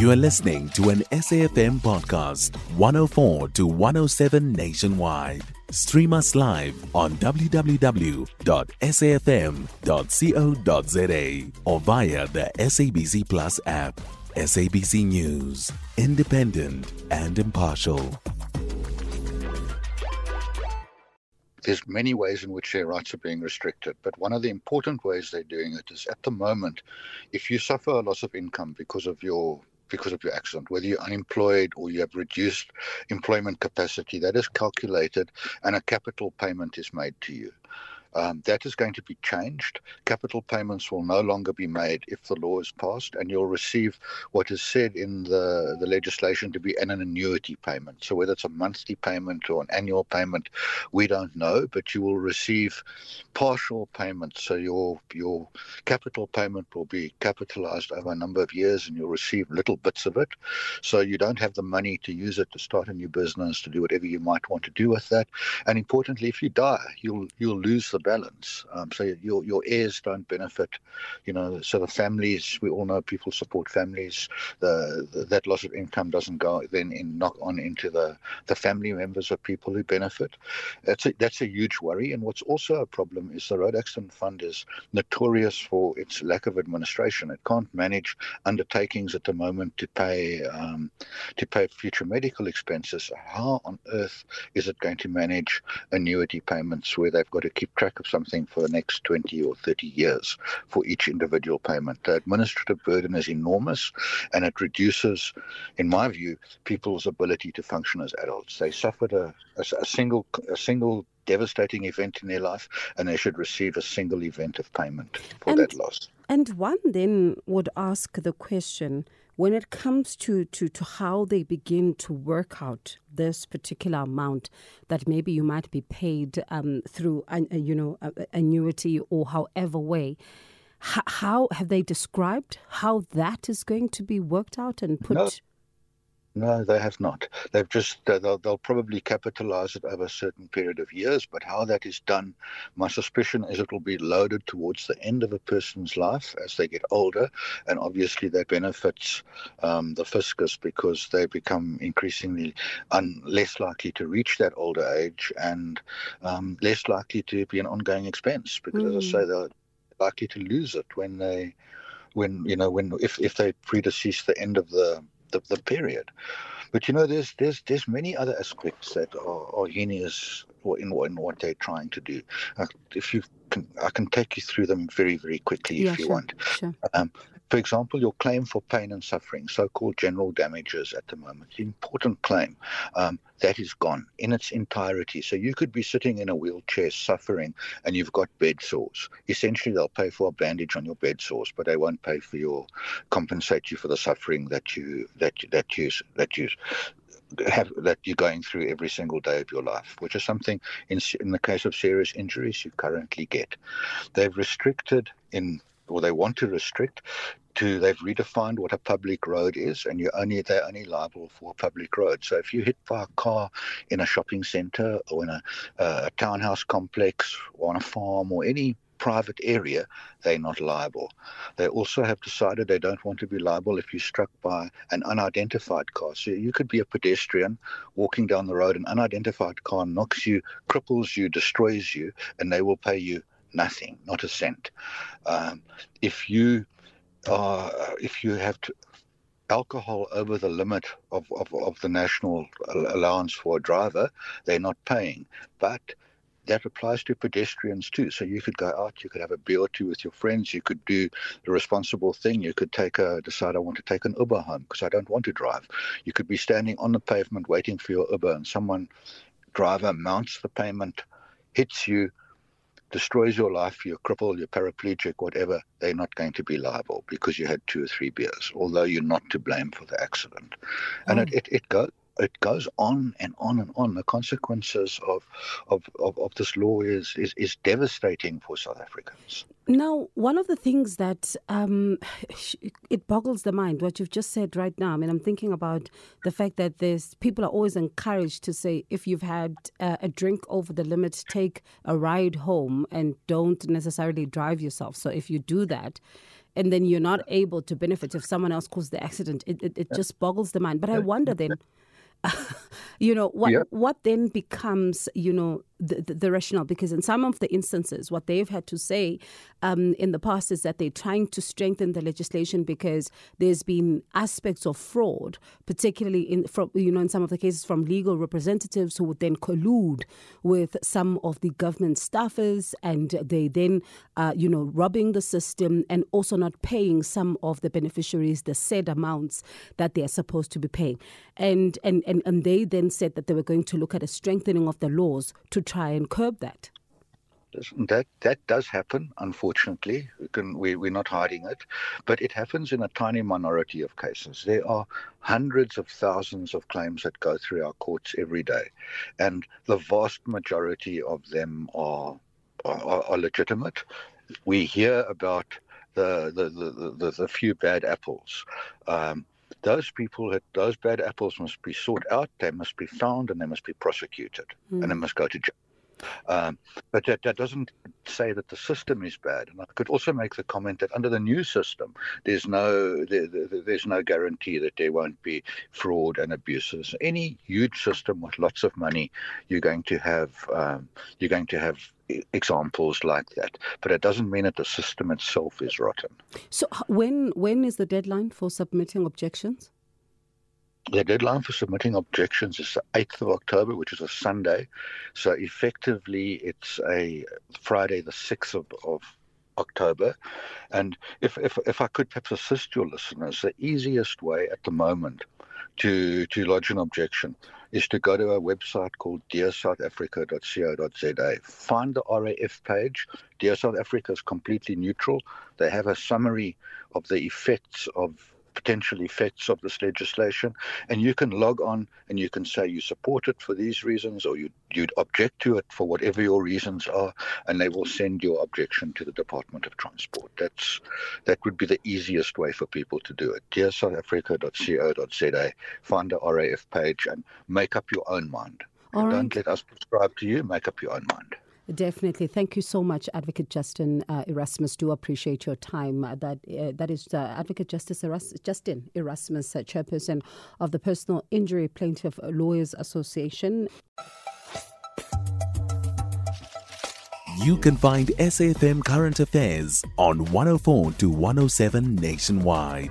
You are listening to an SAFM podcast, 104 to 107 nationwide. Stream us live on www.safm.co.za or via the SABC Plus app. SABC News, independent and impartial. there's many ways in which their rights are being restricted, but one of the important ways they're doing it is at the moment, if you suffer a loss of income because of your because of your accident, whether you're unemployed or you have reduced employment capacity, that is calculated and a capital payment is made to you. Um, that is going to be changed. Capital payments will no longer be made if the law is passed, and you'll receive what is said in the, the legislation to be an annuity payment. So, whether it's a monthly payment or an annual payment, we don't know, but you will receive partial payments. So, your, your capital payment will be capitalized over a number of years, and you'll receive little bits of it. So, you don't have the money to use it to start a new business, to do whatever you might want to do with that. And importantly, if you die, you'll, you'll lose the balance. Um, so your your heirs don't benefit, you know. So the families, we all know people support families. The, the that loss of income doesn't go then in knock on into the the family members of people who benefit. That's a, that's a huge worry. And what's also a problem is the Road Accident Fund is notorious for its lack of administration. It can't manage undertakings at the moment to pay um, to pay future medical expenses. How on earth is it going to manage annuity payments where they've got to keep track track of something for the next 20 or 30 years for each individual payment. The administrative burden is enormous and it reduces, in my view, people's ability to function as adults. They suffered a, a, a single a single devastating event in their life and they should receive a single event of payment for and, that loss. And one then would ask the question when it comes to, to, to how they begin to work out this particular amount that maybe you might be paid um, through, uh, you know, annuity or however way, how have they described how that is going to be worked out and put? No. No, they have not. They've just they'll, they'll probably capitalize it over a certain period of years, but how that is done, my suspicion is it will be loaded towards the end of a person's life as they get older, and obviously that benefits um, the fiscus because they become increasingly un- less likely to reach that older age and um, less likely to be an ongoing expense because, mm. as I say, they're likely to lose it when they when you know when if if they predecease the end of the the, the period. But you know, there's there's there's many other aspects that are, are heinous in, in what they're trying to do. Uh, if you can, I can take you through them very very quickly yeah, if you sure, want. Sure. Um, for example, your claim for pain and suffering, so-called general damages at the moment, important claim, um, that is gone in its entirety. So you could be sitting in a wheelchair suffering and you've got bed sores. Essentially, they'll pay for a bandage on your bed sores, but they won't pay for your compensate you for the suffering that you that that you that you have that you're going through every single day of your life, which is something in in the case of serious injuries you currently get. They've restricted in or they want to restrict to they've redefined what a public road is and you're only they're only liable for public road so if you hit by a car in a shopping center or in a, a townhouse complex or on a farm or any private area, they're not liable. They also have decided they don't want to be liable if you're struck by an unidentified car. So you could be a pedestrian walking down the road, an unidentified car knocks you, cripples you, destroys you, and they will pay you nothing, not a cent. Um, if you uh, if you have to, alcohol over the limit of, of, of the national allowance for a driver, they're not paying. But that applies to pedestrians too. So you could go out, you could have a beer or two with your friends, you could do the responsible thing. You could take a decide I want to take an Uber home because I don't want to drive. You could be standing on the pavement waiting for your Uber, and someone driver mounts the payment, hits you, destroys your life, you're crippled, you're paraplegic, whatever, they're not going to be liable because you had two or three beers, although you're not to blame for the accident. And oh. it, mm. it, it, go, it goes on and on and on. The consequences of of, of, of this law is, is, is devastating for South Africans. Now, one of the things that um, it boggles the mind, what you've just said right now. I mean, I'm thinking about the fact that there's people are always encouraged to say, if you've had uh, a drink over the limit, take a ride home and don't necessarily drive yourself. So if you do that, and then you're not able to benefit if someone else caused the accident. It, it, it just boggles the mind. But I wonder then. you know what Yeah. what then becomes you know the, the, the rationale because in some of the instances what they've had to say um, in the past is that they're trying to strengthen the legislation because there's been aspects of fraud particularly in from you know in some of the cases from legal representatives who would then collude with some of the government staffers and they then uh, you know robbing the system and also not paying some of the beneficiaries the said amounts that they are supposed to be paying and and and, and they then said that they were going to look at a strengthening of the laws to try and curb that. That that does happen, unfortunately. We can we, we're not hiding it, but it happens in a tiny minority of cases. There are hundreds of thousands of claims that go through our courts every day, and the vast majority of them are are, are legitimate. We hear about the the, the, the, the few bad apples. Um, those people, that those bad apples must be sought out. They must be found, and they must be prosecuted, hmm. and they must go to jail. Um, but that, that doesn't say that the system is bad. And I could also make the comment that under the new system, there's no there, there- there's no guarantee that there won't be fraud and abuses. Any huge system with lots of money, you're going to have um, you're going to have examples like that. But it doesn't mean that the system itself is rotten. So when when is the deadline for submitting objections? The deadline for submitting objections is the 8th of October, which is a Sunday. So effectively, it's a Friday, the 6th of, of October. And if, if, if I could perhaps assist your listeners, the easiest way at the moment to, to lodge an objection is to go to a website called dearsouthafrica.co.za. Find the RAF page. Dear South Africa is completely neutral. They have a summary of the effects of potential effects of this legislation and you can log on and you can say you support it for these reasons or you, you'd object to it for whatever your reasons are and they will send your objection to the department of transport. That's that would be the easiest way for people to do it. Dear southafrica.co.za find the raf page and make up your own mind. Right. don't let us prescribe to you make up your own mind Definitely. Thank you so much, Advocate Justin uh, Erasmus. Do appreciate your time. Uh, that uh, that is uh, Advocate Justice Eras- Justin Erasmus, uh, chairperson of the Personal Injury Plaintiff Lawyers Association. You can find SAFM Current Affairs on 104 to 107 nationwide.